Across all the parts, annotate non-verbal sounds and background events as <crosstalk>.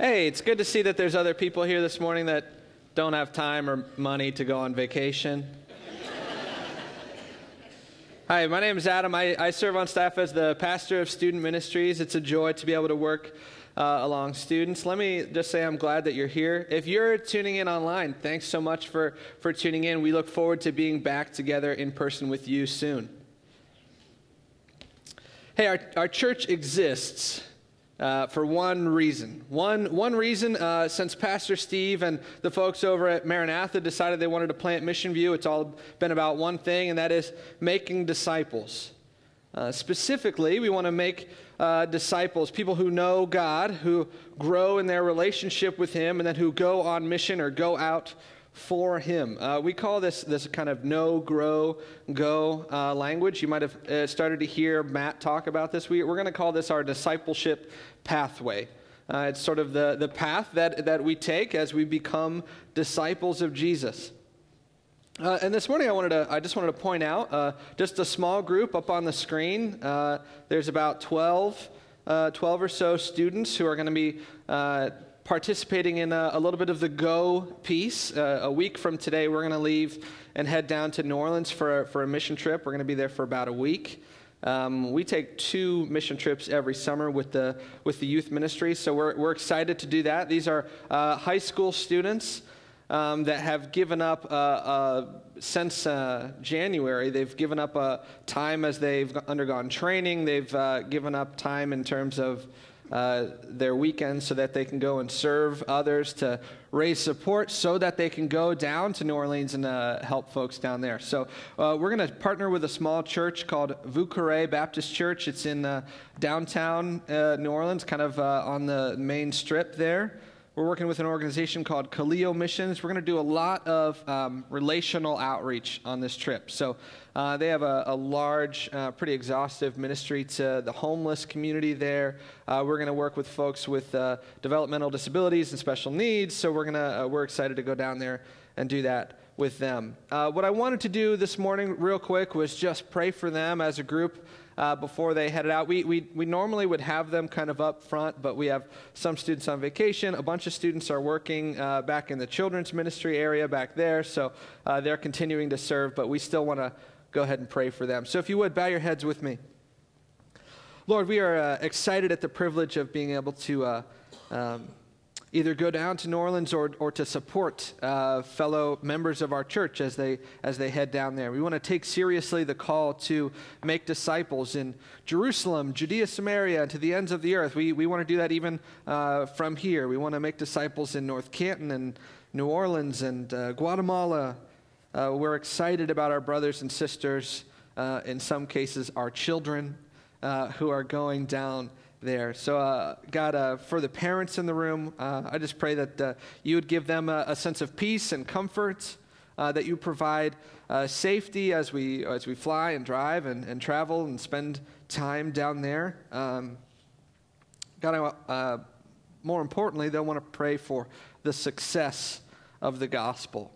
Hey, it's good to see that there's other people here this morning that don't have time or money to go on vacation. Hi, my name is Adam. I, I, serve on staff as the pastor of student ministries. It's a joy to be able to work uh, along students. Let me just say I'm glad that you're here. If you're tuning in online, thanks so much for, for tuning in. We look forward to being back together in person with you soon. Hey, our, our church exists uh, for one reason. One, one reason, uh, since Pastor Steve and the folks over at Maranatha decided they wanted to plant Mission View, it's all been about one thing, and that is making disciples. Uh, specifically, we want to make uh, disciples, people who know God, who grow in their relationship with Him, and then who go on mission or go out for him. Uh, we call this this kind of know, grow, go uh, language. You might have uh, started to hear Matt talk about this. We, are going to call this our discipleship pathway. Uh, it's sort of the, the path that, that we take as we become disciples of Jesus. Uh, and this morning, I wanted to, I just wanted to point out uh, just a small group up on the screen. there's about 12, 12 or so students who are going to be participating in a, a, little bit of the Go piece. Uh, a week from today, we're going to leave and head down to New Orleans for for a mission trip. We're going to be there for about a week. Um, we take two mission trips every summer with the, with the youth ministry, so we're, we're excited to do that. These are uh, high school students um, that have given up uh, uh, since uh, January. They've given up uh, time as they've undergone training, they've uh, given up time in terms of uh, their weekends so that they can go and serve others to raise support so that they can go down to New Orleans and uh, help folks down there. So uh, we're going to partner with a small church called Vieux Carre Baptist Church. It's in uh, downtown uh, New Orleans, kind of on the main strip there. We're working with an organization called Kaleo Missions. We're going to do a lot of um, relational outreach on this trip. So uh, they have a, a large, uh, pretty exhaustive ministry to the homeless community there. Uh, we're going to work with folks with uh, developmental disabilities and special needs. So we're to uh, we're excited to go down there and do that with them. What I wanted to do this morning, real quick, was just pray for them as a group. Uh, before they headed out. We, we, we normally would have them kind of up front, but we have some students on vacation. A bunch of students are working uh, back in the children's ministry area back there, so uh, they're continuing to serve, but we still want to go ahead and pray for them. So if you would, bow your heads with me. Lord, we are uh, excited at the privilege of being able to uh, um, either go down to New Orleans or, or to support uh, fellow members of our church as they, as they head down there. We want to take seriously the call to make disciples in Jerusalem, Judea, Samaria, and to the ends of the earth. We, we want to do that even uh, from here. We want to make disciples in North Canton and New Orleans and uh, Guatemala, uh, we're excited about our brothers and sisters, uh, in some cases, our children uh, who are going down there. So, uh, God, uh, for the parents in the room, uh, I just pray that you would give them a, a, sense of peace and comfort, that you provide safety as we, as we fly and drive and, and travel and spend time down there. Um, God, I, more importantly, they want to pray for the success of the gospel.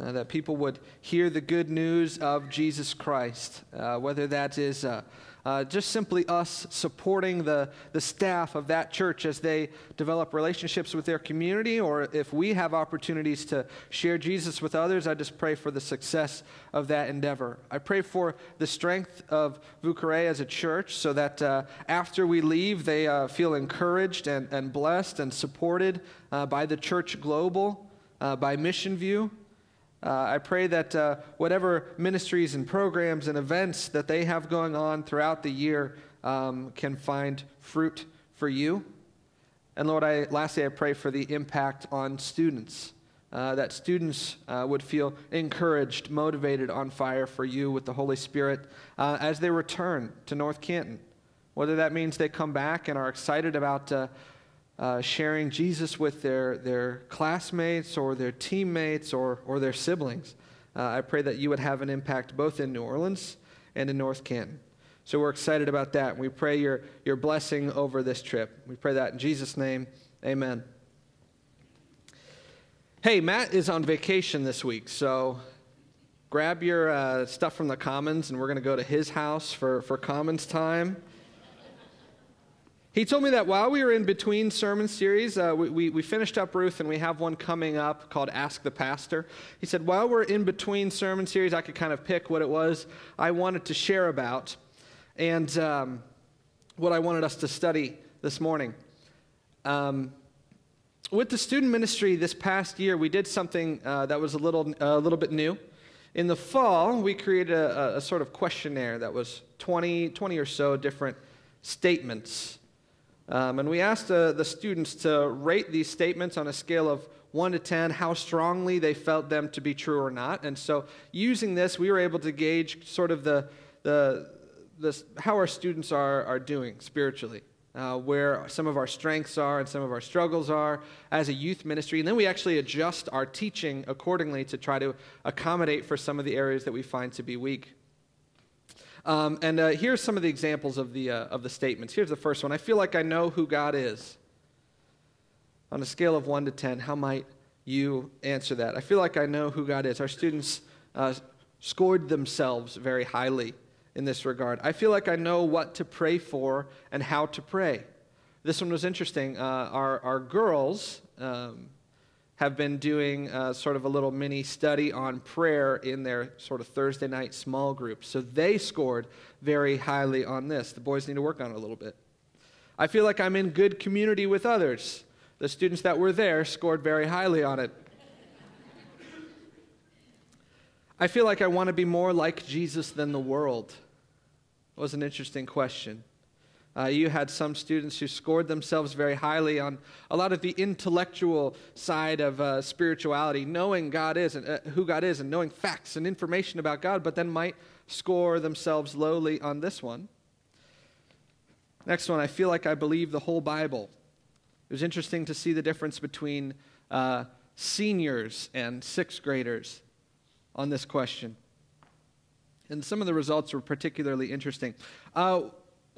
Uh, that people would hear the good news of Jesus Christ, uh, whether that is uh, uh, just simply us supporting the, the staff of that church as they develop relationships with their community, or if we have opportunities to share Jesus with others, I just pray for the success of that endeavor. I pray for the strength of Vieux Carre as a church so that uh, after we leave, they uh, feel encouraged and, and blessed and supported by the church global, by Mission View. Uh, I pray that uh, whatever ministries and programs and events that they have going on throughout the year um, can find fruit for you. And Lord, I, lastly, I pray for the impact on students. Uh, that students uh, would feel encouraged, motivated, on fire for you with the Holy Spirit uh, as they return to North Canton. Whether that means they come back and are excited about uh, sharing Jesus with their, their classmates or their teammates or, or their siblings. Uh, I pray that you would have an impact both in New Orleans and in North Canton. So we're excited about that. We pray your, your blessing over this trip. We pray that in Jesus' name. Amen. Hey, Matt is on vacation this week, so grab your uh, stuff from the Commons, and we're going to go to his house for, for Commons time. He told me that while we were in between sermon series, uh, we, we, we, finished up Ruth and we have one coming up called Ask the Pastor. He said, while we're in between sermon series, I could kind of pick what it was I wanted to share about and um, what I wanted us to study this morning. Um, with the student ministry this past year, we did something uh, that was a little, a little bit new. In the fall, we created a, a, sort of questionnaire that was 20, 20 or so different statements um, and we asked uh, the students to rate these statements on a scale of 1 to 10, how strongly they felt them to be true or not. And so, using this, we were able to gauge sort of the, the, the how our students are, are doing spiritually. Uh, where some of our strengths are and some of our struggles are as a youth ministry. And then we actually adjust our teaching accordingly to try to accommodate for some of the areas that we find to be weak. Um, and uh, here's some of the examples of the, uh, of the statements. Here's the first one I feel like I know who God is. On a scale of 1 to 10, how might you answer that? I feel like I know who God is. Our students uh, scored themselves very highly in this regard. I feel like I know what to pray for and how to pray. This one was interesting. Uh, our, our girls, um, have been doing uh, sort of a little mini study on prayer in their sort of Thursday night small group. So they scored very highly on this. The boys need to work on it a little bit. I feel like I'm in good community with others. The students that were there scored very highly on it. I feel like I want to be more like Jesus than the world. That was an interesting question. Uh, you had some students who scored themselves very highly on a lot of the intellectual side of uh, spirituality, knowing God is and uh, who God is, and knowing facts and information about God, but then might score themselves lowly on this one. Next one, I feel like I believe the whole Bible. It was interesting to see the difference between uh, seniors and sixth graders on this question. And some of the results were particularly interesting.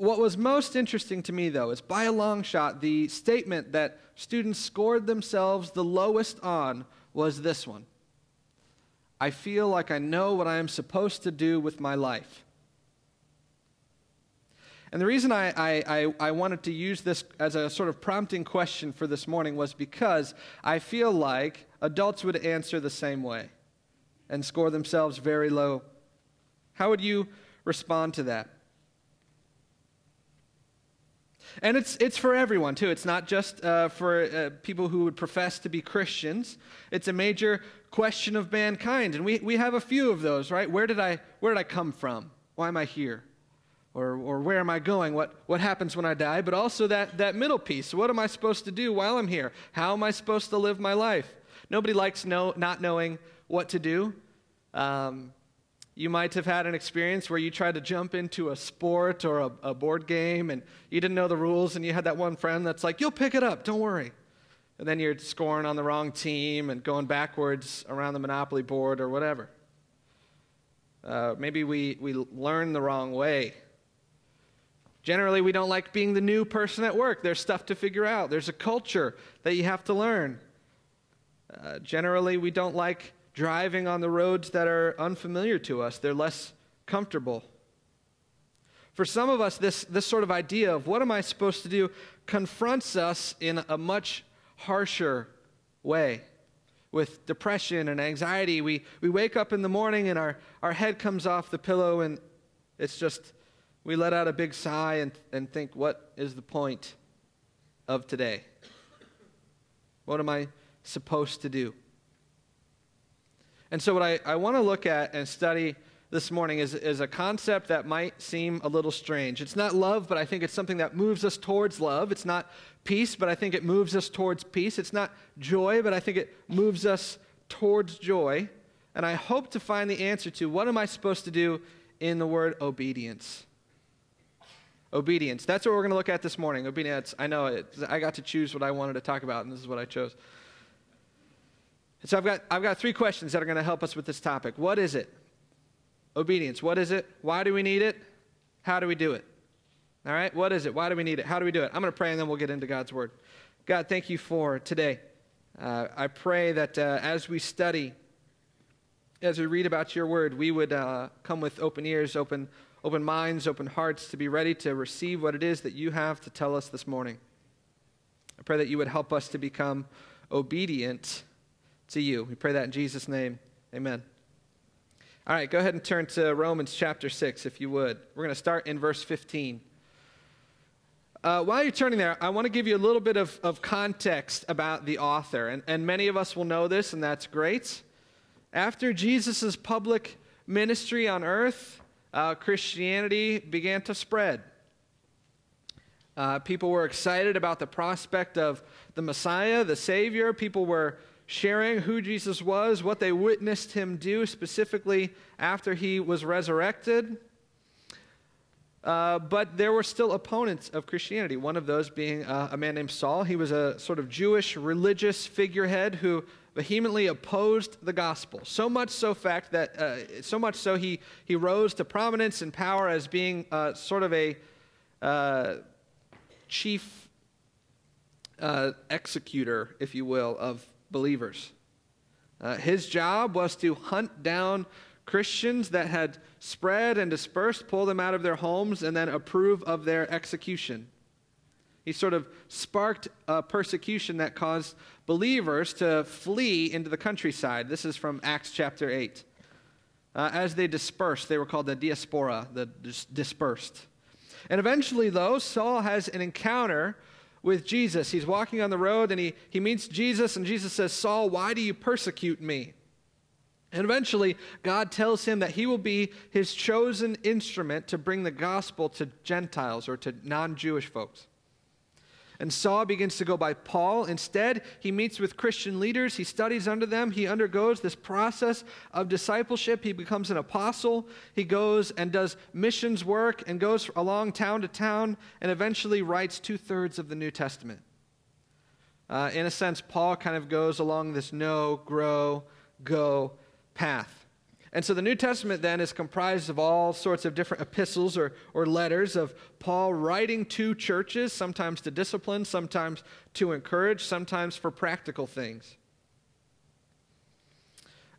What was most interesting to me, though, is by a long shot, the statement that students scored themselves the lowest on was this one I feel like I know what I am supposed to do with my life. And the reason I, I, I, wanted to use this as a sort of prompting question for this morning was because I feel like adults would answer the same way and score themselves very low. How would you respond to that? And it's, it's for everyone, too. It's not just uh, for uh, people who would profess to be Christians. It's a major question of mankind. And we, we have a few of those, right? Where did I, where did I come from? Why am I here? Or, or where am I going? What, what happens when I die? But also that, that middle piece. What am I supposed to do while I'm here? How am I supposed to live my life? Nobody likes know, not knowing what to do. Um, you might have had an experience where you tried to jump into a sport or a, a, board game and you didn't know the rules, and you had that one friend that's like, You'll pick it up, don't worry. And then you're scoring on the wrong team and going backwards around the Monopoly board or whatever. Uh, maybe we, we learn the wrong way. Generally, we don't like being the new person at work. There's stuff to figure out, there's a culture that you have to learn. Uh, generally, we don't like driving on the roads that are unfamiliar to us, they're less comfortable. For some of us, this, this sort of idea of what am I supposed to do confronts us in a much harsher way. With depression and anxiety, we, we wake up in the morning and our, our head comes off the pillow, and it's just, we let out a big sigh and, and think, what is the point of today? What am I supposed to do? And so, what I, I want to look at and study this morning is, is a concept that might seem a little strange. It's not love, but I think it's something that moves us towards love. It's not peace, but I think it moves us towards peace. It's not joy, but I think it moves us towards joy. And I hope to find the answer to what am I supposed to do in the word obedience? Obedience. That's what we're going to look at this morning. Obedience. I know it. I got to choose what I wanted to talk about, and this is what I chose. So I've got, I've got three questions that are going to help us with this topic. What is it? Obedience. What is it? Why do we need it? How do we do it? All right? What is it? Why do we need it? How do we do it? I'm going to pray and then we'll get into God's word. God, thank you for today. Uh, I pray that uh, as we study, as we read about your word, we would uh, come with open ears, open, open minds, open hearts to be ready to receive what it is that you have to tell us this morning. I pray that you would help us to become obedient to you. We pray that in Jesus' name. Amen. All right, go ahead and turn to Romans chapter 6, if you would. We're going to start in verse 15. Uh, while you're turning there, I want to give you a little bit of, of context about the author. And, and many of us will know this, and that's great. After Jesus' public ministry on earth, uh, Christianity began to spread. Uh, people were excited about the prospect of the Messiah, the Savior. People were sharing who Jesus was, what they witnessed him do, specifically after he was resurrected. Uh, but there were still opponents of Christianity, one of those being uh, a man named Saul. He was a sort of Jewish religious figurehead who vehemently opposed the gospel. So much so fact that uh, so much so he he rose to prominence and power as being uh, sort of a uh, chief executor, if you will, of believers. his job was to hunt down Christians that had spread and dispersed, pull them out of their homes, and then approve of their execution. He sort of sparked a persecution that caused believers to flee into the countryside. This is from Acts chapter 8. Uh, as they dispersed, they were called the diaspora, the dis- dispersed. And eventually, though, Saul has an encounter with Jesus. He's walking on the road and he, he meets Jesus, and Jesus says, Saul, why do you persecute me? And eventually, God tells him that he will be his chosen instrument to bring the gospel to Gentiles or to non Jewish folks. And Saul begins to go by Paul. Instead, he meets with Christian leaders. He studies under them. He undergoes this process of discipleship. He becomes an apostle. He goes and does missions work and goes along town to town and eventually writes two thirds of the New Testament. Uh, in a sense, Paul kind of goes along this know, grow, go path. And so the New Testament then is comprised of all sorts of different epistles or, or letters of Paul writing to churches, sometimes to discipline, sometimes to encourage, sometimes for practical things.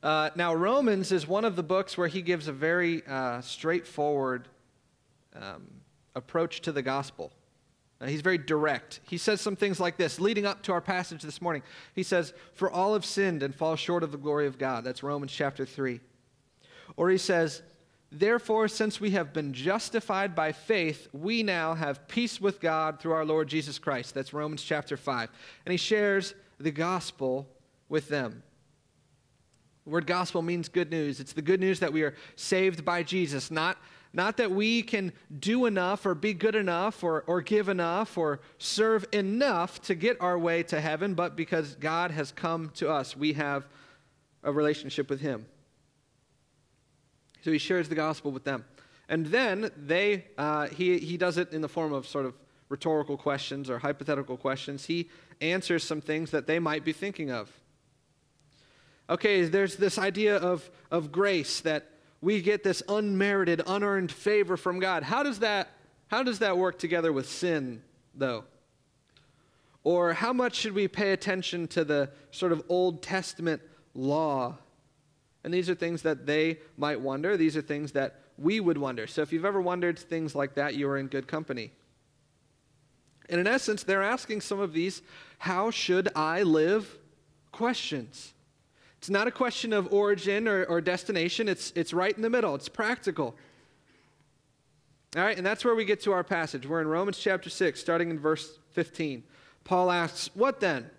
Uh, now, Romans is one of the books where he gives a very uh, straightforward um, approach to the gospel. Uh, he's very direct. He says some things like this, leading up to our passage this morning. He says, For all have sinned and fall short of the glory of God. That's Romans chapter 3. Or he says, Therefore, since we have been justified by faith, we now have peace with God through our Lord Jesus Christ. That's Romans chapter 5. And he shares the gospel with them. The word gospel means good news. It's the good news that we are saved by Jesus, not not that we can do enough or be good enough or, or give enough or serve enough to get our way to heaven, but because God has come to us. We have a relationship with Him. So He shares the gospel with them. And then they, uh, he, he does it in the form of sort of rhetorical questions or hypothetical questions. He answers some things that they might be thinking of. Okay, there's this idea of, of grace that we get this unmerited, unearned favor from God. How does that, how does that work together with sin, though? Or how much should we pay attention to the sort of Old Testament law? And these are things that they might wonder. These are things that we would wonder. So if you've ever wondered things like that, you are in good company. And in essence, they're asking some of these how should I live questions. It's not a question of origin or, or destination, it's, it's right in the middle, it's practical. All right, and that's where we get to our passage. We're in Romans chapter 6, starting in verse 15. Paul asks, What then?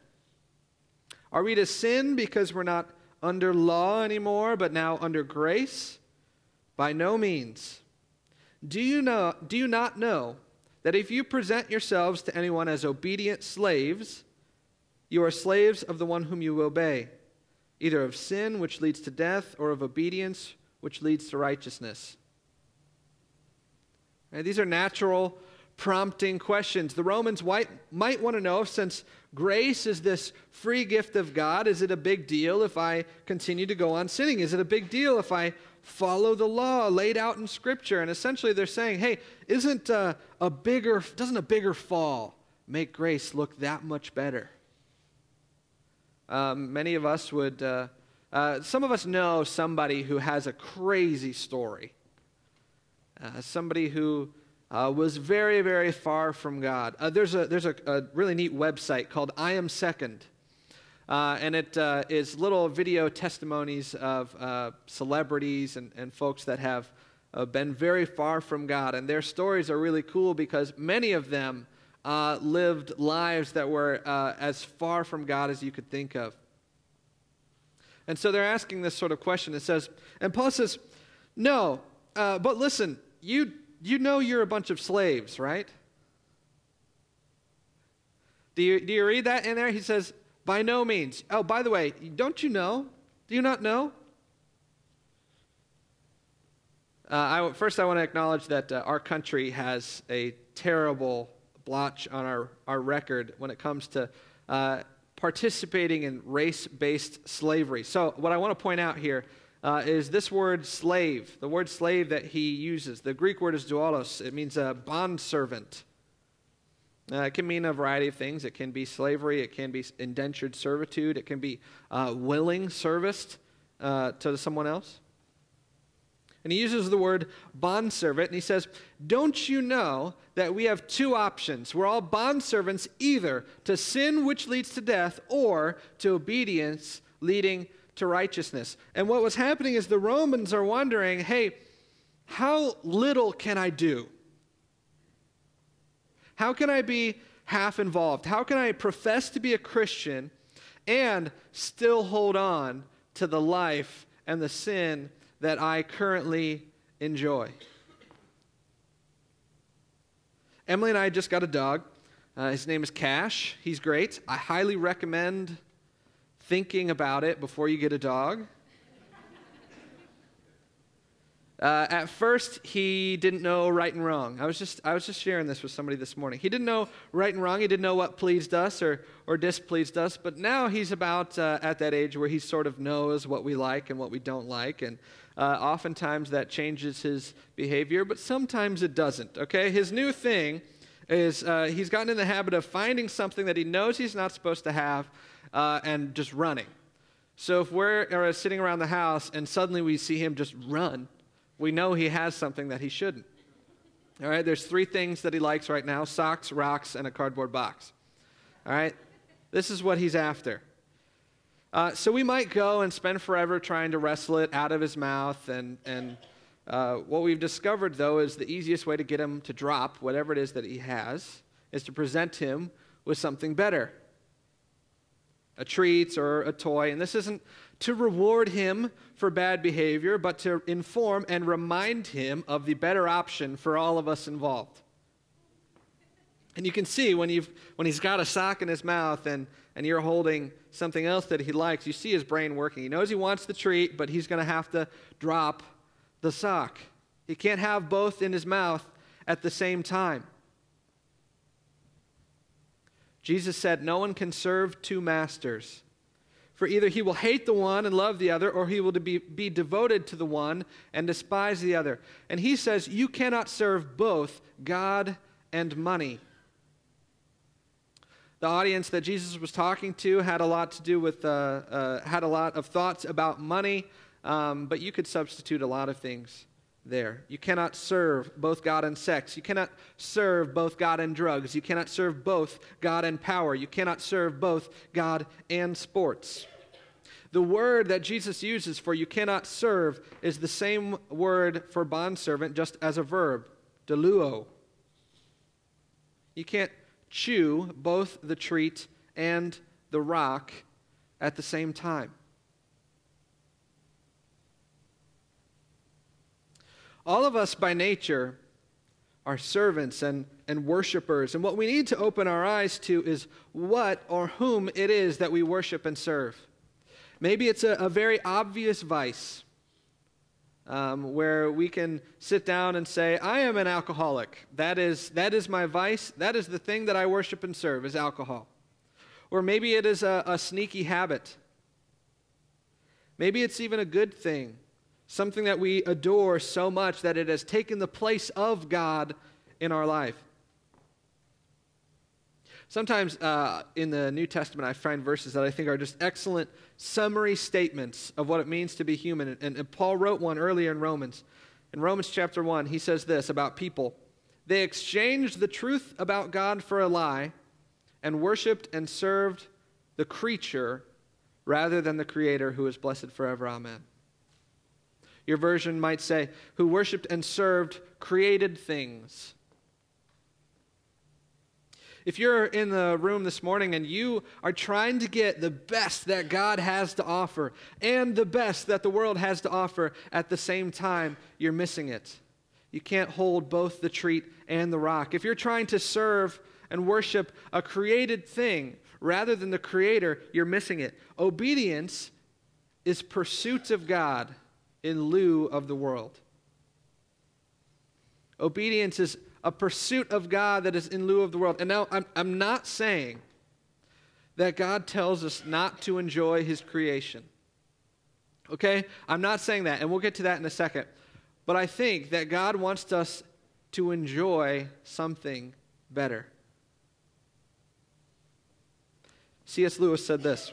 Are we to sin because we're not under law anymore, but now under grace? By no means. Do you, know, do you not know that if you present yourselves to anyone as obedient slaves, you are slaves of the one whom you obey? either of sin, which leads to death, or of obedience, which leads to righteousness? Right, these are natural, prompting questions. The Romans might, might want to know since grace is this free gift of God, is it a big deal if I continue to go on sinning? Is it a big deal if I follow the law laid out in Scripture? And essentially, they're saying, hey, isn't a, a bigger, doesn't a bigger fall make grace look that much better? Um, many of us would, uh, uh, some of us know somebody who has a crazy story. uh, somebody who uh, was very, very far from God. Uh, there's a, there's a, a, really neat website called I Am Second. Uh, and it uh, is little video testimonies of uh, celebrities and, and folks that have been very far from God. And their stories are really cool because many of them lived lives that were as far from God as you could think of. And so they're asking this sort of question. It says, and Paul says, No, uh, but listen, you, you know you're a bunch of slaves, right? Do you, do you read that in there? He says, By no means. Oh, by the way, don't you know? Do you not know? Uh, I, first, I want to acknowledge that uh, our country has a terrible blotch on our, our record when it comes to uh, participating in race based slavery. So, what I want to point out here uh, is this word slave, the word slave that he uses. The Greek word is doulos, it means a bondservant. Uh, it can mean a variety of things. It can be slavery, it can be indentured servitude, it can be uh, willing service uh, to someone else. And he uses the word bondservant, and he says, Don't you know that we have two options? We're all bondservants either to sin, which leads to death, or to obedience, leading to righteousness. And what was happening is the Romans are wondering, hey, how little can I do? How can I be half involved? How can I profess to be a Christian and still hold on to the life and the sin that I currently enjoy. Emily and I just got a dog. Uh, his name is Cash. He's great. I highly recommend thinking about it before you get a dog. Uh, at first, he didn't know right and wrong. I was, just, I was just sharing this with somebody this morning. He didn't know right and wrong. He didn't know what pleased us or, or displeased us. But now he's about uh, at that age where he sort of knows what we like and what we don't like. And uh, oftentimes that changes his behavior, but sometimes it doesn't. Okay? His new thing is uh, he's gotten in the habit of finding something that he knows he's not supposed to have uh, and just running. So if we're sitting around the house and suddenly we see him just run, we know he has something that he shouldn't. All right, there's three things that he likes right now socks, rocks, and a cardboard box. All right, this is what he's after. Uh, so we might go and spend forever trying to wrestle it out of his mouth. And, and uh, what we've discovered, though, is the easiest way to get him to drop whatever it is that he has is to present him with something better a treat or a toy. And this isn't to reward him for bad behavior, but to inform and remind him of the better option for all of us involved. And you can see when, you've, when he's got a sock in his mouth and, and you're holding something else that he likes, you see his brain working. He knows he wants the treat, but he's going to have to drop the sock. He can't have both in his mouth at the same time. Jesus said, No one can serve two masters. For either he will hate the one and love the other, or he will be, be devoted to the one and despise the other. And he says, You cannot serve both God and money. The audience that Jesus was talking to had a lot to do with, uh, uh, had a lot of thoughts about money, um, but you could substitute a lot of things there. You cannot serve both God and sex. You cannot serve both God and drugs. You cannot serve both God and power. You cannot serve both God and sports. The word that Jesus uses for you cannot serve is the same word for bondservant, just as a verb, doulo. You can't chew both the treat and the rock at the same time. All of us by nature are servants and, and worshipers. And what we need to open our eyes to is what or whom it is that we worship and serve. Maybe it's a, a very obvious vice um, where we can sit down and say, I am an alcoholic. That is, that is my vice. That is the thing that I worship and serve is alcohol. Or maybe it is a, a sneaky habit. Maybe it's even a good thing, something that we adore so much that it has taken the place of God in our life. Sometimes uh, in the New Testament, I find verses that I think are just excellent summary statements of what it means to be human. And, and Paul wrote one earlier in Romans. In Romans chapter 1, he says this about people They exchanged the truth about God for a lie and worshiped and served the creature rather than the Creator who is blessed forever. Amen. Your version might say, who worshiped and served created things. If you're in the room this morning and you are trying to get the best that God has to offer and the best that the world has to offer at the same time, you're missing it. You can't hold both the treat and the rock. If you're trying to serve and worship a created thing rather than the Creator, you're missing it. Obedience is pursuit of God in lieu of the world. Obedience is a pursuit of God that is in lieu of the world. And now, I'm, I'm not saying that God tells us not to enjoy His creation. Okay? I'm not saying that, and we'll get to that in a second. But I think that God wants us to enjoy something better. C.S. Lewis said this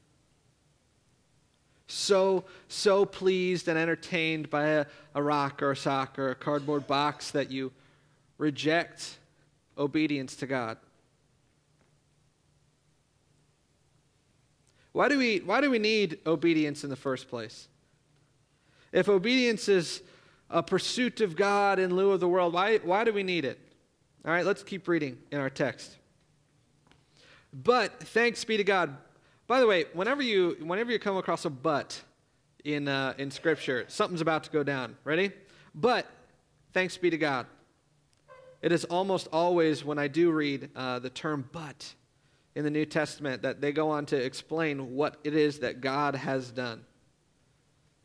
So, so pleased and entertained by a, a rock or a sock or a cardboard box that you reject obedience to God. Why do we, why do we need obedience in the first place? If obedience is a pursuit of God in lieu of the world, why, why do we need it? All right, let's keep reading in our text. But thanks be to God. By the way, whenever you whenever you come across a but in uh, in Scripture, something's about to go down. Ready? But thanks be to God. It is almost always when I do read uh, the term "but" in the New Testament that they go on to explain what it is that God has done.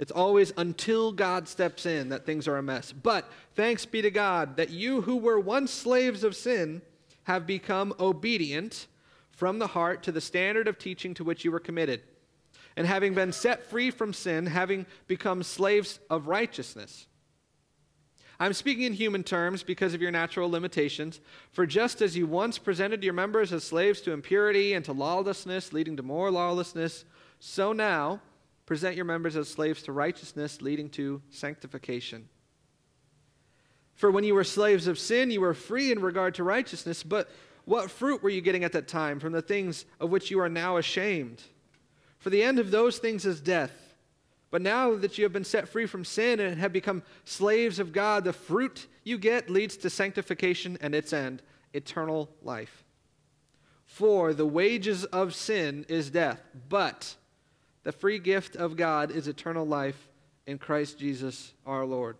It's always until God steps in that things are a mess. But thanks be to God that you who were once slaves of sin have become obedient from the heart to the standard of teaching to which you were committed. And having been set free from sin, having become slaves of righteousness. I'm speaking in human terms because of your natural limitations. For just as you once presented your members as slaves to impurity and to lawlessness, leading to more lawlessness, so now present your members as slaves to righteousness, leading to sanctification. For when you were slaves of sin, you were free in regard to righteousness, but what fruit were you getting at that time from the things of which you are now ashamed? For the end of those things is death. But now that you have been set free from sin and have become slaves of God, the fruit you get leads to sanctification and its end, eternal life. For the wages of sin is death, but the free gift of God is eternal life in Christ Jesus our Lord.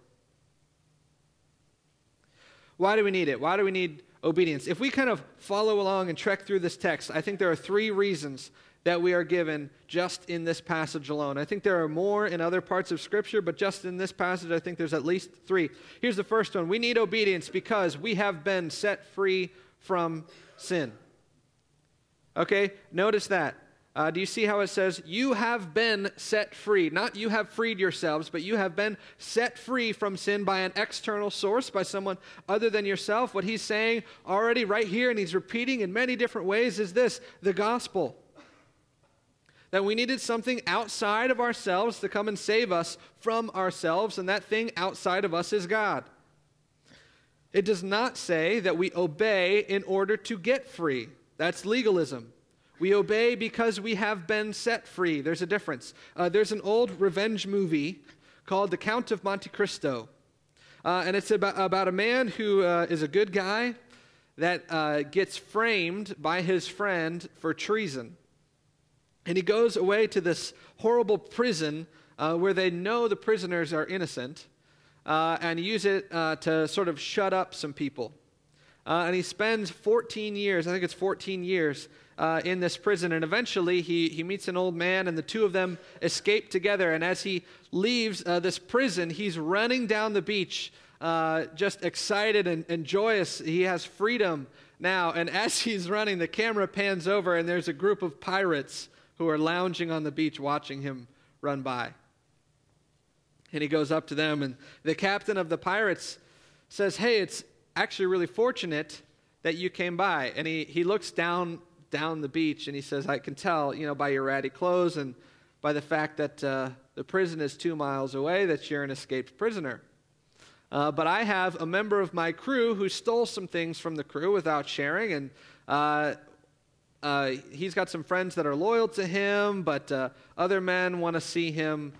Why do we need it? Why do we need obedience. If we kind of follow along and trek through this text, I think there are three reasons that we are given just in this passage alone. I think there are more in other parts of Scripture, but just in this passage, I think there's at least three. Here's the first one We need obedience because we have been set free from sin. Okay, notice that. Uh, do you see how it says, You have been set free? Not you have freed yourselves, but you have been set free from sin by an external source, by someone other than yourself. What he's saying already right here, and he's repeating in many different ways, is this the gospel. That we needed something outside of ourselves to come and save us from ourselves, and that thing outside of us is God. It does not say that we obey in order to get free. That's legalism. We obey because we have been set free. There's a difference. Uh, there's an old revenge movie called The Count of Monte Cristo. Uh, and it's about, about a man who uh, is a good guy that uh, gets framed by his friend for treason. And he goes away to this horrible prison uh, where they know the prisoners are innocent uh, and use it to sort of shut up some people. and he spends 14 years, I think it's 14 years, uh, in this prison. And eventually he, he meets an old man, and the two of them escape together. And as he leaves uh, this prison, he's running down the beach uh, just excited and, and joyous. He has freedom now. And <laughs> as he's running, the camera pans over, and there's a group of pirates who are lounging on the beach watching him run by. And he goes up to them, and the captain of the pirates says, Hey, it's actually really fortunate that you came by. And he, he looks down down the beach and he says, I can tell, you know, by your ratty clothes and by the fact that uh, the prison is two miles away that you're an escaped prisoner. Uh, but I have a member of my crew who stole some things from the crew without sharing, and uh, uh he's got some friends that are loyal to him, but uh, other men want to see him,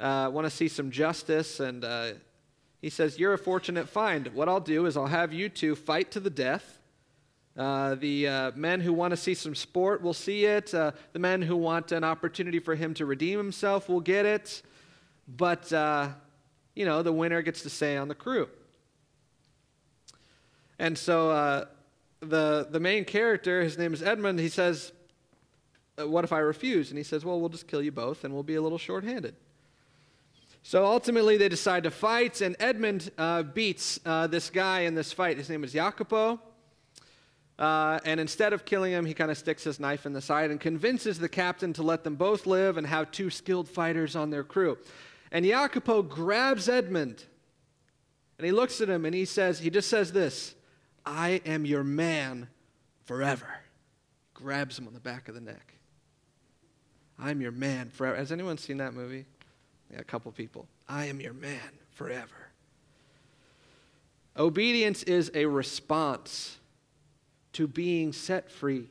uh, want to see some justice, and he says, You're a fortunate find. What I'll do is I'll have you two fight to the death. Uh, the uh, men who want to see some sport will see it. Uh, the men who want an opportunity for him to redeem himself will get it. But, uh, you know, the winner gets to stay on the crew. And so uh, the, the main character, his name is Edmund, he says, uh, What if I refuse? And he says, Well, we'll just kill you both and we'll be a little short-handed. So ultimately, they decide to fight, and Edmund beats this guy in this fight. His name is Jacopo. Uh, and instead of killing him, he kind of sticks his knife in the side and convinces the captain to let them both live and have two skilled fighters on their crew. And Jacopo grabs Edmund and he looks at him and he says, he just says this I am your man forever. Grabs him on the back of the neck. I'm your man forever. Has anyone seen that movie? Yeah, a couple people. I am your man forever. Obedience is a response to being set free.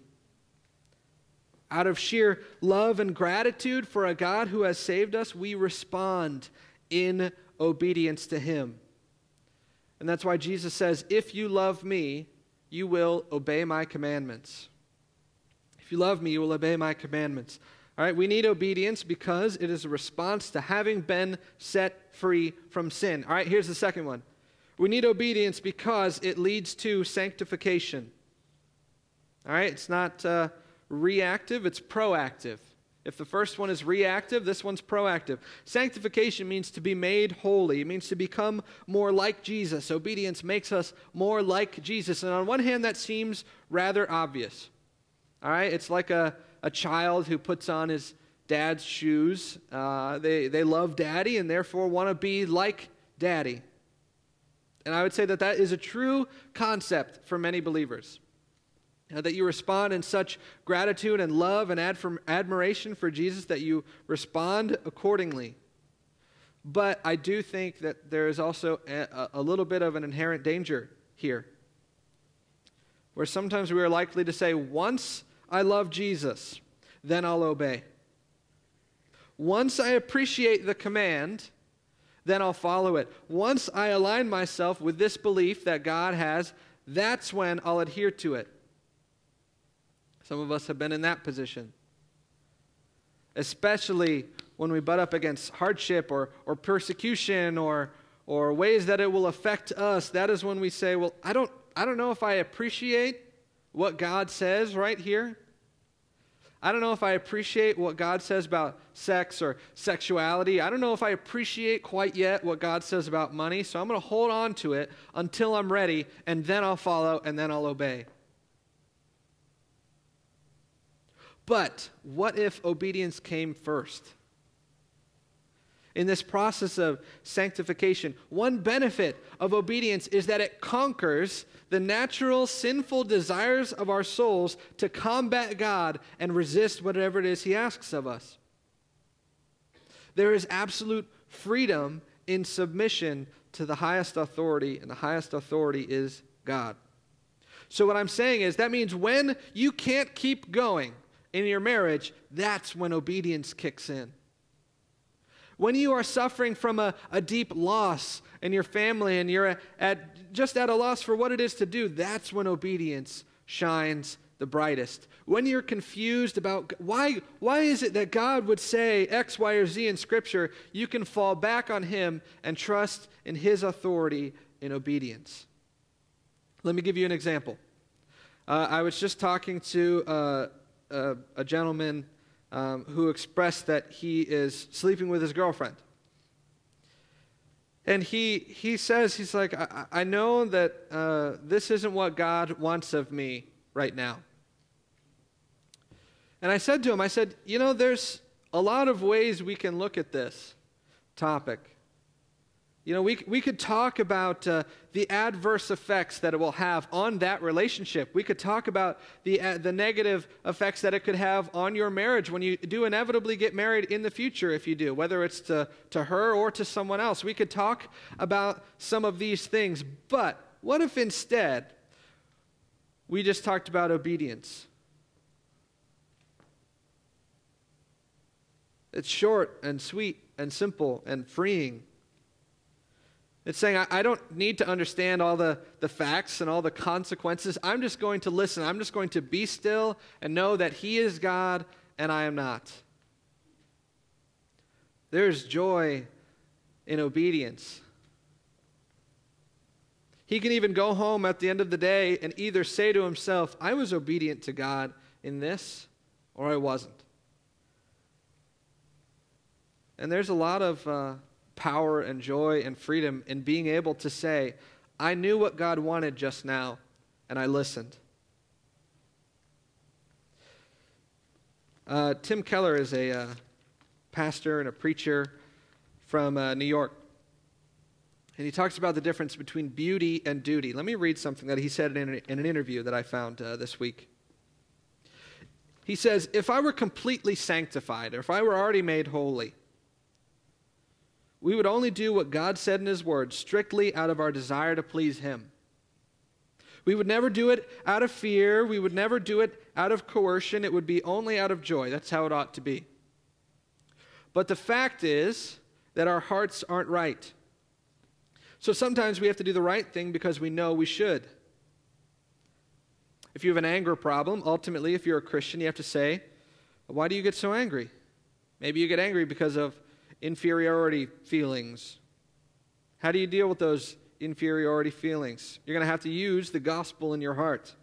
Out of sheer love and gratitude for a God who has saved us, we respond in obedience to Him. And that's why Jesus says, If you love me, you will obey my commandments. If you love me, you will obey my commandments. All right, we need obedience because it is a response to having been set free from sin. All right, here's the second one. We need obedience because it leads to sanctification. All right, it's not uh, reactive, it's proactive. If the first one is reactive, this one's proactive. Sanctification means to be made holy. It means to become more like Jesus. Obedience makes us more like Jesus. And on one hand, that seems rather obvious. All right? It's like a, a child who puts on his dad's shoes. Uh, they, they love daddy and therefore want to be like daddy. And I would say that that is a true concept for many believers. Uh, that you respond in such gratitude and love and admiration for Jesus that you respond accordingly. But I do think that there is also a, a little bit of an inherent danger here, where sometimes we are likely to say, Once I love Jesus, then I'll obey. Once I appreciate the command, then I'll follow it. Once I align myself with this belief that God has, that's when I'll adhere to it. Some of us have been in that position. Especially when we butt up against hardship or, or persecution or, or ways that it will affect us, that is when we say, Well, I don't, I don't know if I appreciate what God says right here. I don't know if I appreciate what God says about sex or sexuality. I don't know if I appreciate quite yet what God says about money, so I'm going to hold on to it until I'm ready, and then I'll follow, and then I'll obey. But what if obedience came first? In this process of sanctification, one benefit of obedience is that it conquers the natural sinful desires of our souls to combat God and resist whatever it is He asks of us. There is absolute freedom in submission to the highest authority, and the highest authority is God. So, what I'm saying is that means when you can't keep going, in your marriage, that's when obedience kicks in. When you are suffering from a, a deep loss in your family and you're at, just at a loss for what it is to do, that's when obedience shines the brightest. When you're confused about why, why is it that God would say X, Y, or Z in Scripture, you can fall back on Him and trust in His authority in obedience. Let me give you an example. Uh, I was just talking to uh, a, a gentleman um, who expressed that he is sleeping with his girlfriend. And he, he says, he's like, I, I know that uh, this isn't what God wants of me right now. And I said to him, I said, you know, there's a lot of ways we can look at this topic. You know, we, we could talk about uh, the adverse effects that it will have on that relationship. We could talk about the, uh, the negative effects that it could have on your marriage when you do inevitably get married in the future, if you do, whether it's to, to her or to someone else. We could talk about some of these things. But what if instead we just talked about obedience? It's short and sweet and simple and freeing. It's saying, I, I, don't need to understand all the, the facts and all the consequences. I'm just going to listen. I'm just going to be still and know that He is God and I am not. There's joy in obedience. He can even go home at the end of the day and either say to himself, I was obedient to God in this, or I wasn't. And there's a lot of. Uh, power and joy and freedom in being able to say, I knew what God wanted just now, and I listened. Uh, Tim Keller is a uh, pastor and a preacher from uh, New York. And he talks about the difference between beauty and duty. Let me read something that he said in, an interview that I found uh, this week. He says, If I were completely sanctified, or if I were already made holy, we would only do what God said in His Word strictly out of our desire to please Him. We would never do it out of fear. We would never do it out of coercion. It would be only out of joy. That's how it ought to be. But the fact is that our hearts aren't right. So sometimes we have to do the right thing because we know we should. If you have an anger problem, ultimately, if you're a Christian, you have to say, Why do you get so angry? Maybe you get angry because of inferiority feelings. How do you deal with those inferiority feelings? You're going to have to use the gospel in your heart.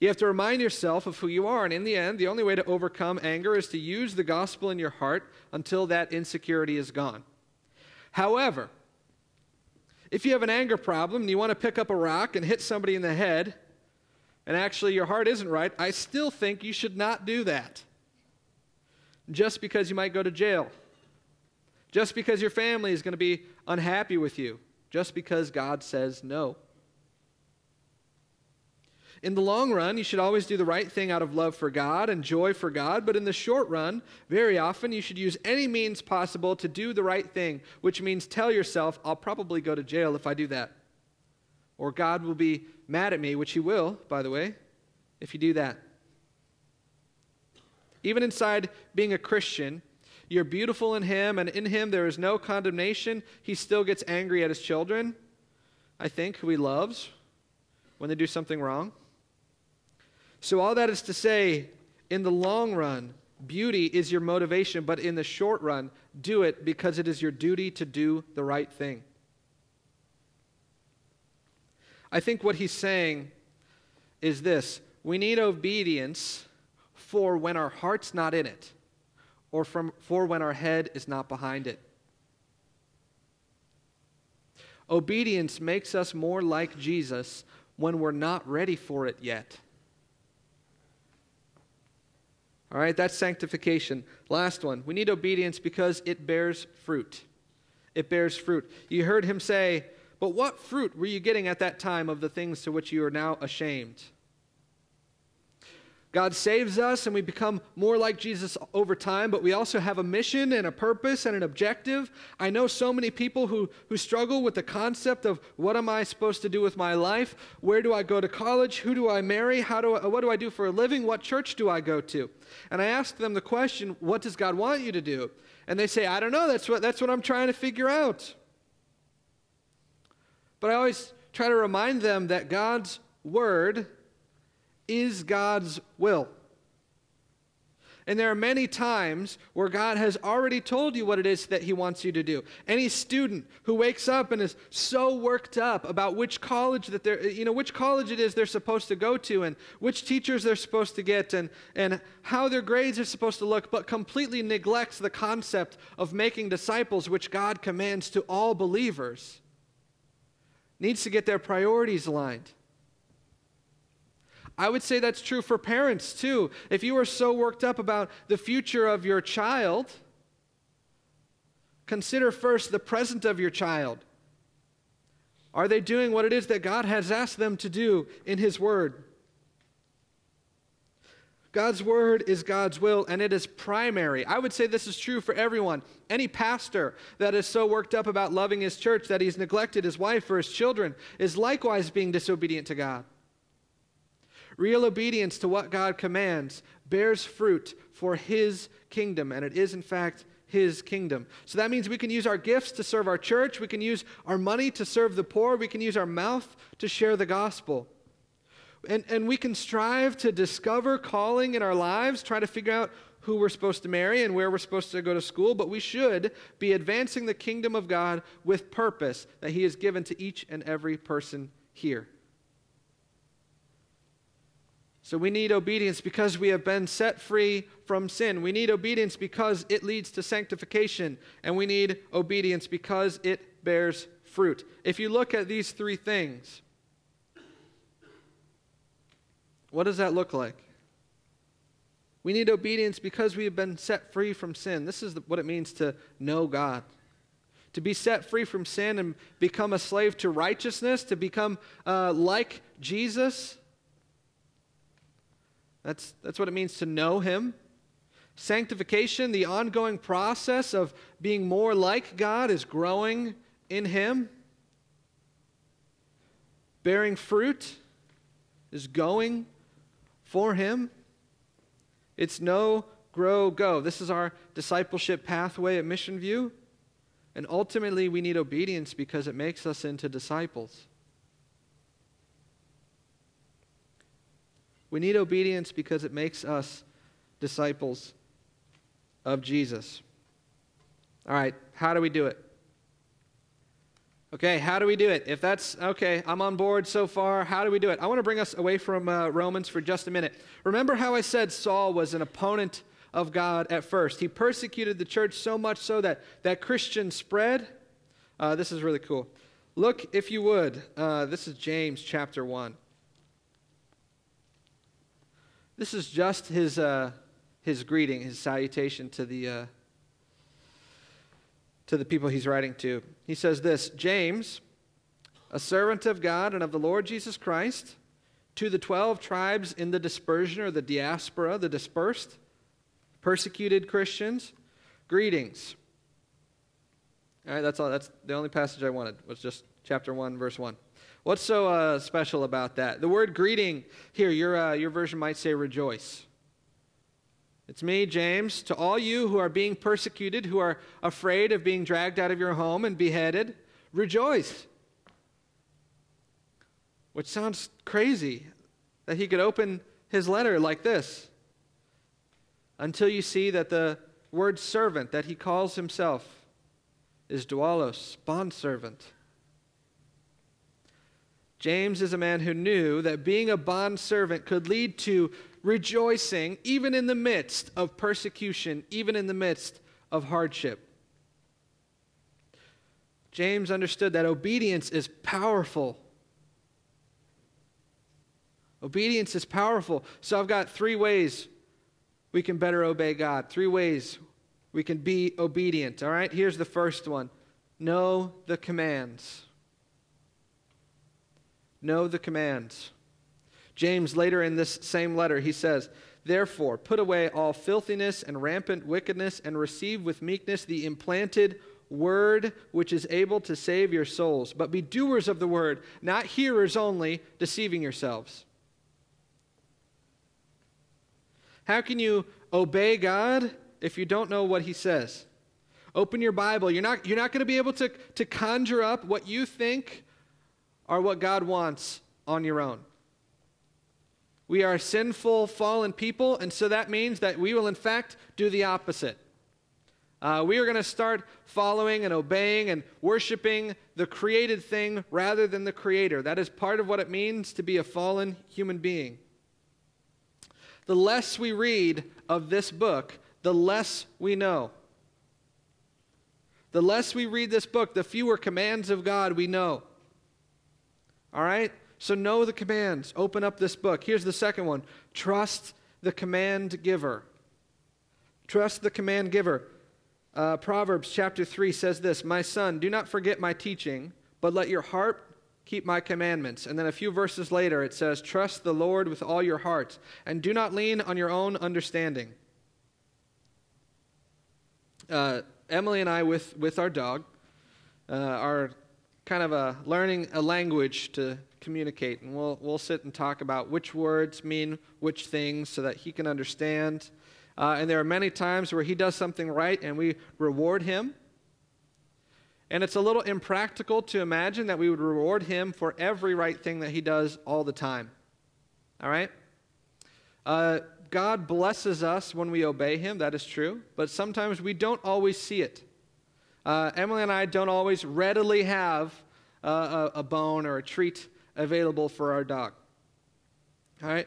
You have to remind yourself of who you are. And in the end, the only way to overcome anger is to use the gospel in your heart until that insecurity is gone. However, if you have an anger problem and you want to pick up a rock and hit somebody in the head, and actually your heart isn't right, I still think you should not do that. Just because you might go to jail just because your family is going to be unhappy with you, just because God says no. In the long run, you should always do the right thing out of love for God and joy for God, but in the short run, very often you should use any means possible to do the right thing, which means tell yourself, I'll probably go to jail if I do that. Or God will be mad at me, which He will, by the way, if you do that. Even inside being a Christian, you're beautiful in him, and in him there is no condemnation. He still gets angry at his children, I think, who he loves when they do something wrong. So, all that is to say, in the long run, beauty is your motivation, but in the short run, do it because it is your duty to do the right thing. I think what he's saying is this we need obedience for when our heart's not in it or from, for when our head is not behind it. Obedience makes us more like Jesus when we're not ready for it yet. All right, that's sanctification. Last one. We need obedience because it bears fruit. It bears fruit. You heard him say, But what fruit were you getting at that time of the things to which you are now ashamed? God saves us and we become more like Jesus over time, but we also have a mission and a purpose and an objective. I know so many people who, who struggle with the concept of what am I supposed to do with my life? Where do I go to college? Who do I marry? How do I, what do I do for a living? What church do I go to? And I ask them the question, what does God want you to do? And they say, I don't know. That's what, that's what I'm trying to figure out. But I always try to remind them that God's word is God's will. And there are many times where God has already told you what it is that He wants you to do. Any student who wakes up and is so worked up about which college that they're, you know, which college it is they're supposed to go to and which teachers they're supposed to get and, and how their grades are supposed to look, but completely neglects the concept of making disciples, which God commands to all believers, needs to get their priorities aligned. I would say that's true for parents too. If you are so worked up about the future of your child, consider first the present of your child. Are they doing what it is that God has asked them to do in His Word? God's Word is God's will, and it is primary. I would say this is true for everyone. Any pastor that is so worked up about loving his church that he's neglected his wife or his children is likewise being disobedient to God. Real obedience to what God commands bears fruit for His kingdom, and it is, in fact, His kingdom. So that means we can use our gifts to serve our church, we can use our money to serve the poor, we can use our mouth to share the gospel. And, and we can strive to discover calling in our lives, try to figure out who we're supposed to marry and where we're supposed to go to school, but we should be advancing the kingdom of God with purpose that He has given to each and every person here. So we need obedience because we have been set free from sin. We need obedience because it leads to sanctification. And we need obedience because it bears fruit. If you look at these three things, what does that look like? We need obedience because we have been set free from sin. This is what it means to know God. To be set free from sin and become a slave to righteousness, to become uh, like Jesus that's, that's what it means to know Him. Sanctification, the ongoing process of being more like God, is growing in Him. Bearing fruit is going for Him. It's know grow, go. This is our discipleship pathway at Mission View. And ultimately, we need obedience because it makes us into disciples. We need obedience because it makes us disciples of Jesus. All right, how do we do it? Okay, how do we do it? If that's okay, I'm on board so far. How do we do it? I want to bring us away from uh, Romans for just a minute. Remember how I said Saul was an opponent of God at first? He persecuted the church so much so that that Christian spread. Uh, this is really cool. Look, if you would, uh, this is James chapter 1. This is just his, uh, his greeting, his salutation to the, uh, to the people he's writing to. He says this James, a servant of God and of the Lord Jesus Christ, to the 12 tribes in the dispersion or the diaspora, the dispersed, persecuted Christians, greetings. All right, that's all. That's the only passage I wanted, was just chapter 1, verse 1. What's so uh, special about that? The word greeting here, your, uh, your version might say rejoice. It's me, James, to all you who are being persecuted, who are afraid of being dragged out of your home and beheaded, rejoice. Which sounds crazy that he could open his letter like this until you see that the word servant that he calls himself is doulos, bondservant. James is a man who knew that being a bond servant could lead to rejoicing even in the midst of persecution, even in the midst of hardship. James understood that obedience is powerful. Obedience is powerful. So I've got three ways we can better obey God. Three ways we can be obedient. All right, here's the first one know the commands. Know the commands. James, later in this same letter, he says, Therefore, put away all filthiness and rampant wickedness, and receive with meekness the implanted word which is able to save your souls. But be doers of the word, not hearers only, deceiving yourselves. How can you obey God if you don't know what he says? Open your Bible. You're not, you're not going to be able to, to conjure up what you think are what God wants on your own. We are sinful, fallen people, and so that means that we will, in fact, do the opposite. Uh, we are going to start following and obeying and worshiping the created thing rather than the creator. That is part of what it means to be a fallen human being. The less we read of this book, the less we know. The less we read this book, the fewer commands of God we know. All right? So know the commands. Open up this book. Here's the second one trust the command giver. Trust the command giver. Uh, Proverbs chapter 3 says this My son, do not forget my teaching, but let your heart keep my commandments. And then a few verses later, it says, Trust the Lord with all your heart, and do not lean on your own understanding. Uh, Emily and I, with, with our dog, uh, are kind of a learning a language to communicate. And we'll, we'll sit and talk about which words mean which things so that he can understand. Uh, and there are many times where he does something right and we reward him. And it's a little impractical to imagine that we would reward him for every right thing that he does all the time. All right? Uh, God blesses us when we obey him, that is true, but sometimes we don't always see it. Uh, Emily and I don't always readily have uh, a, a bone or a treat available for our dog. All right?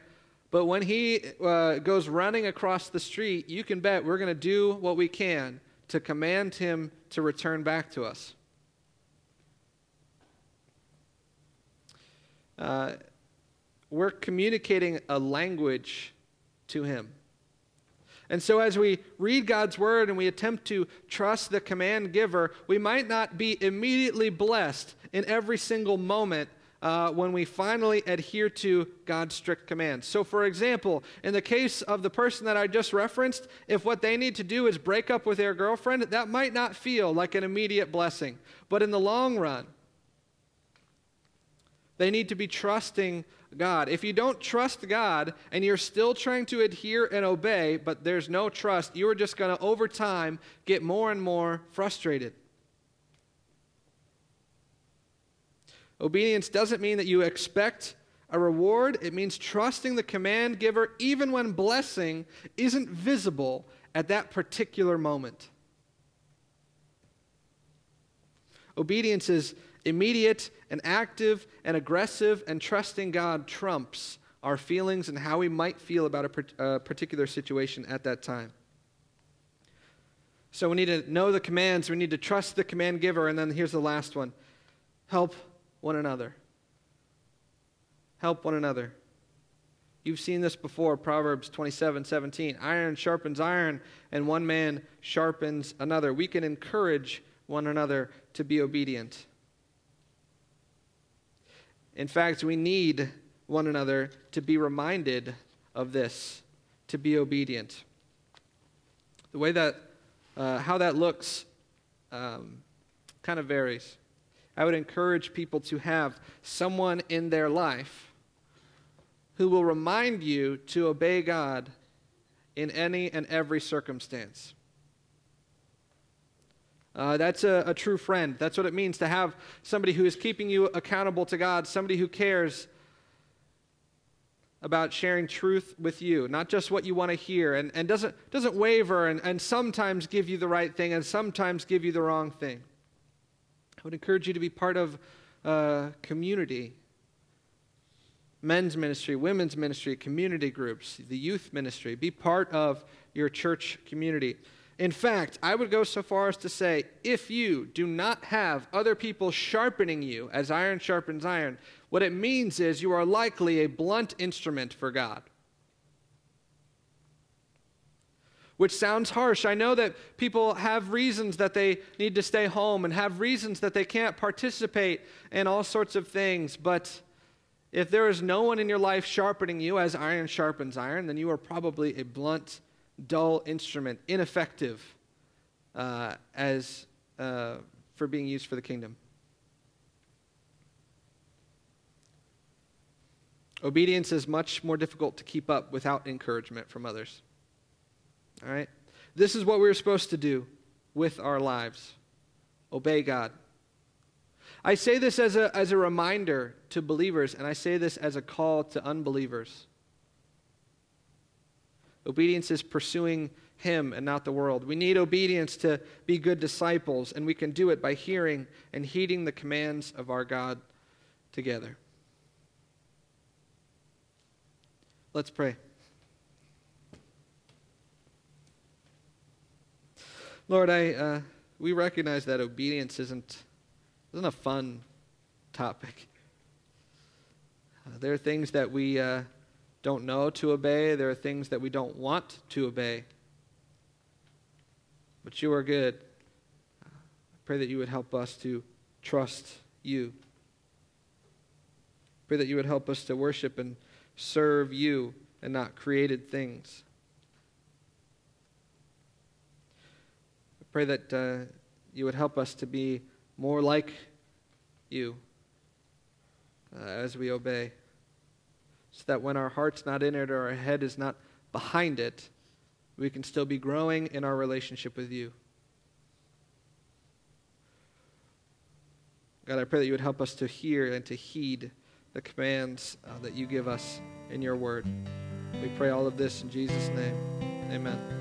But when he uh, goes running across the street, you can bet we're going to do what we can to command him to return back to us. Uh, we're communicating a language to him. And so, as we read God's word and we attempt to trust the command giver, we might not be immediately blessed in every single moment uh, when we finally adhere to God's strict commands. So, for example, in the case of the person that I just referenced, if what they need to do is break up with their girlfriend, that might not feel like an immediate blessing. But in the long run, they need to be trusting God. If you don't trust God and you're still trying to adhere and obey, but there's no trust, you are just going to, over time, get more and more frustrated. Obedience doesn't mean that you expect a reward, it means trusting the command giver even when blessing isn't visible at that particular moment. Obedience is immediate and active and aggressive, and trusting God trumps our feelings and how we might feel about a uh, particular situation at that time. So we need to know the commands, we need to trust the command giver, and then here's the last one help one another. Help one another. You've seen this before, Proverbs 27 17. Iron sharpens iron, and one man sharpens another. We can encourage one another to be obedient. In fact, we need one another to be reminded of this, to be obedient. The way that, uh, how that looks um, kind of varies. I would encourage people to have someone in their life who will remind you to obey God in any and every circumstance. Uh, that's a, a true friend. That's what it means to have somebody who is keeping you accountable to God, somebody who cares about sharing truth with you, not just what you want to hear, and, and doesn't, doesn't waver and, and sometimes give you the right thing and sometimes give you the wrong thing. I would encourage you to be part of a community men's ministry, women's ministry, community groups, the youth ministry. Be part of your church community. In fact, I would go so far as to say if you do not have other people sharpening you as iron sharpens iron, what it means is you are likely a blunt instrument for God. which sounds harsh. I know that people have reasons that they need to stay home and have reasons that they can't participate in all sorts of things, but if there is no one in your life sharpening you as iron sharpens iron, then you are probably a blunt, dull instrument, ineffective uh, as uh, for being used for the kingdom. Obedience is much more difficult to keep up without encouragement from others. All right? This is what we're supposed to do with our lives obey God. I say this as a, as a reminder to believers, and I say this as a call to unbelievers. Obedience is pursuing Him and not the world. We need obedience to be good disciples, and we can do it by hearing and heeding the commands of our God together. Let's pray. Lord, I, uh, we recognize that obedience isn't, isn't a fun topic. Uh, there are things that we uh, don't know to obey, there are things that we don't want to obey. But you are good. I pray that you would help us to trust you. Pray that you would help us to worship and serve you and not created things. I pray that uh, you would help us to be more like you uh, as we obey, so that when our heart's not in it or our head is not behind it, we can still be growing in our relationship with you. God, I pray that you would help us to hear and to heed the commands uh, that you give us in your word. We pray all of this in Jesus' name. Amen.